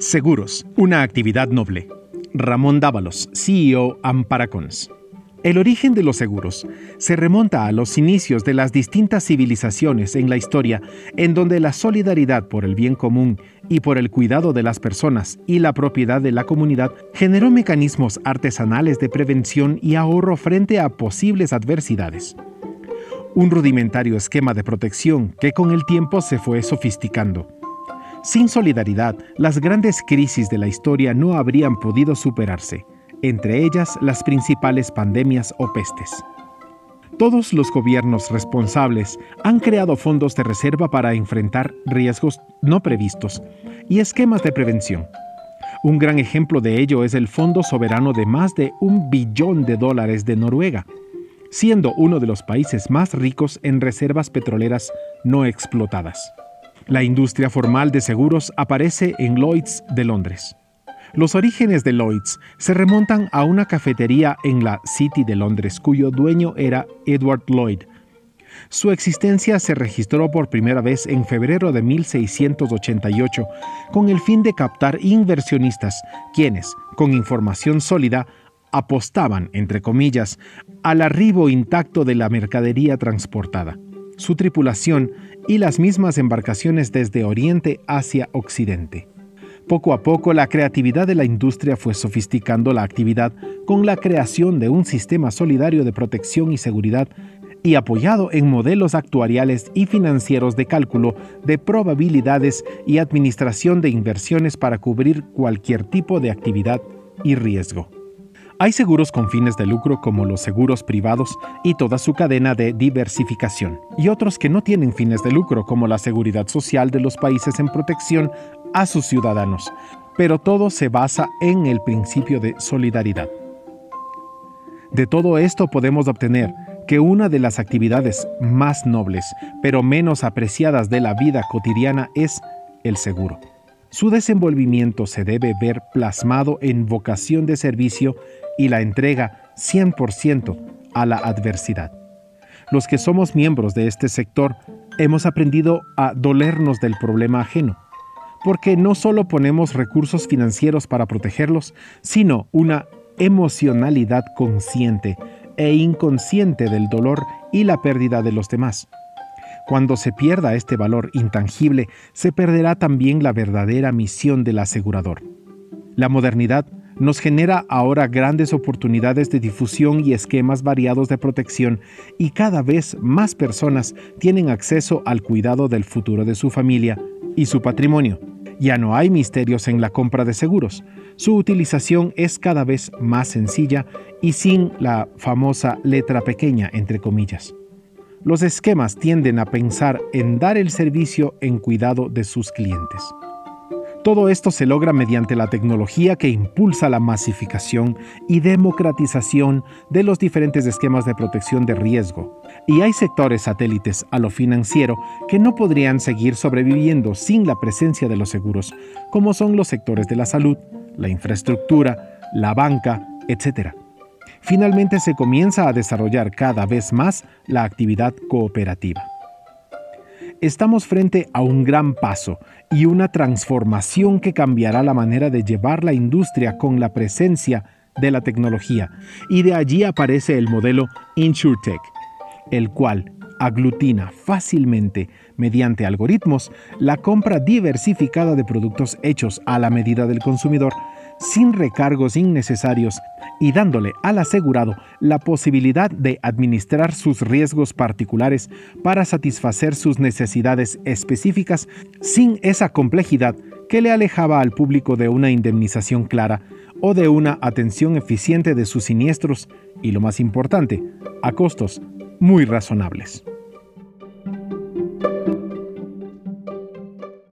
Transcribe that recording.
Seguros, una actividad noble. Ramón Dávalos, CEO Amparacons. El origen de los seguros se remonta a los inicios de las distintas civilizaciones en la historia, en donde la solidaridad por el bien común y por el cuidado de las personas y la propiedad de la comunidad generó mecanismos artesanales de prevención y ahorro frente a posibles adversidades. Un rudimentario esquema de protección que con el tiempo se fue sofisticando sin solidaridad, las grandes crisis de la historia no habrían podido superarse, entre ellas las principales pandemias o pestes. Todos los gobiernos responsables han creado fondos de reserva para enfrentar riesgos no previstos y esquemas de prevención. Un gran ejemplo de ello es el Fondo Soberano de más de un billón de dólares de Noruega, siendo uno de los países más ricos en reservas petroleras no explotadas. La industria formal de seguros aparece en Lloyds de Londres. Los orígenes de Lloyds se remontan a una cafetería en la City de Londres cuyo dueño era Edward Lloyd. Su existencia se registró por primera vez en febrero de 1688 con el fin de captar inversionistas, quienes, con información sólida, apostaban, entre comillas, al arribo intacto de la mercadería transportada su tripulación y las mismas embarcaciones desde Oriente hacia Occidente. Poco a poco la creatividad de la industria fue sofisticando la actividad con la creación de un sistema solidario de protección y seguridad y apoyado en modelos actuariales y financieros de cálculo de probabilidades y administración de inversiones para cubrir cualquier tipo de actividad y riesgo. Hay seguros con fines de lucro como los seguros privados y toda su cadena de diversificación, y otros que no tienen fines de lucro como la seguridad social de los países en protección a sus ciudadanos, pero todo se basa en el principio de solidaridad. De todo esto podemos obtener que una de las actividades más nobles, pero menos apreciadas de la vida cotidiana es el seguro. Su desenvolvimiento se debe ver plasmado en vocación de servicio y la entrega 100% a la adversidad. Los que somos miembros de este sector hemos aprendido a dolernos del problema ajeno, porque no solo ponemos recursos financieros para protegerlos, sino una emocionalidad consciente e inconsciente del dolor y la pérdida de los demás. Cuando se pierda este valor intangible, se perderá también la verdadera misión del asegurador. La modernidad nos genera ahora grandes oportunidades de difusión y esquemas variados de protección y cada vez más personas tienen acceso al cuidado del futuro de su familia y su patrimonio. Ya no hay misterios en la compra de seguros. Su utilización es cada vez más sencilla y sin la famosa letra pequeña, entre comillas. Los esquemas tienden a pensar en dar el servicio en cuidado de sus clientes. Todo esto se logra mediante la tecnología que impulsa la masificación y democratización de los diferentes esquemas de protección de riesgo. Y hay sectores satélites a lo financiero que no podrían seguir sobreviviendo sin la presencia de los seguros, como son los sectores de la salud, la infraestructura, la banca, etc. Finalmente se comienza a desarrollar cada vez más la actividad cooperativa. Estamos frente a un gran paso y una transformación que cambiará la manera de llevar la industria con la presencia de la tecnología. Y de allí aparece el modelo InsurTech, el cual aglutina fácilmente mediante algoritmos la compra diversificada de productos hechos a la medida del consumidor sin recargos innecesarios y dándole al asegurado la posibilidad de administrar sus riesgos particulares para satisfacer sus necesidades específicas sin esa complejidad que le alejaba al público de una indemnización clara o de una atención eficiente de sus siniestros y lo más importante, a costos muy razonables.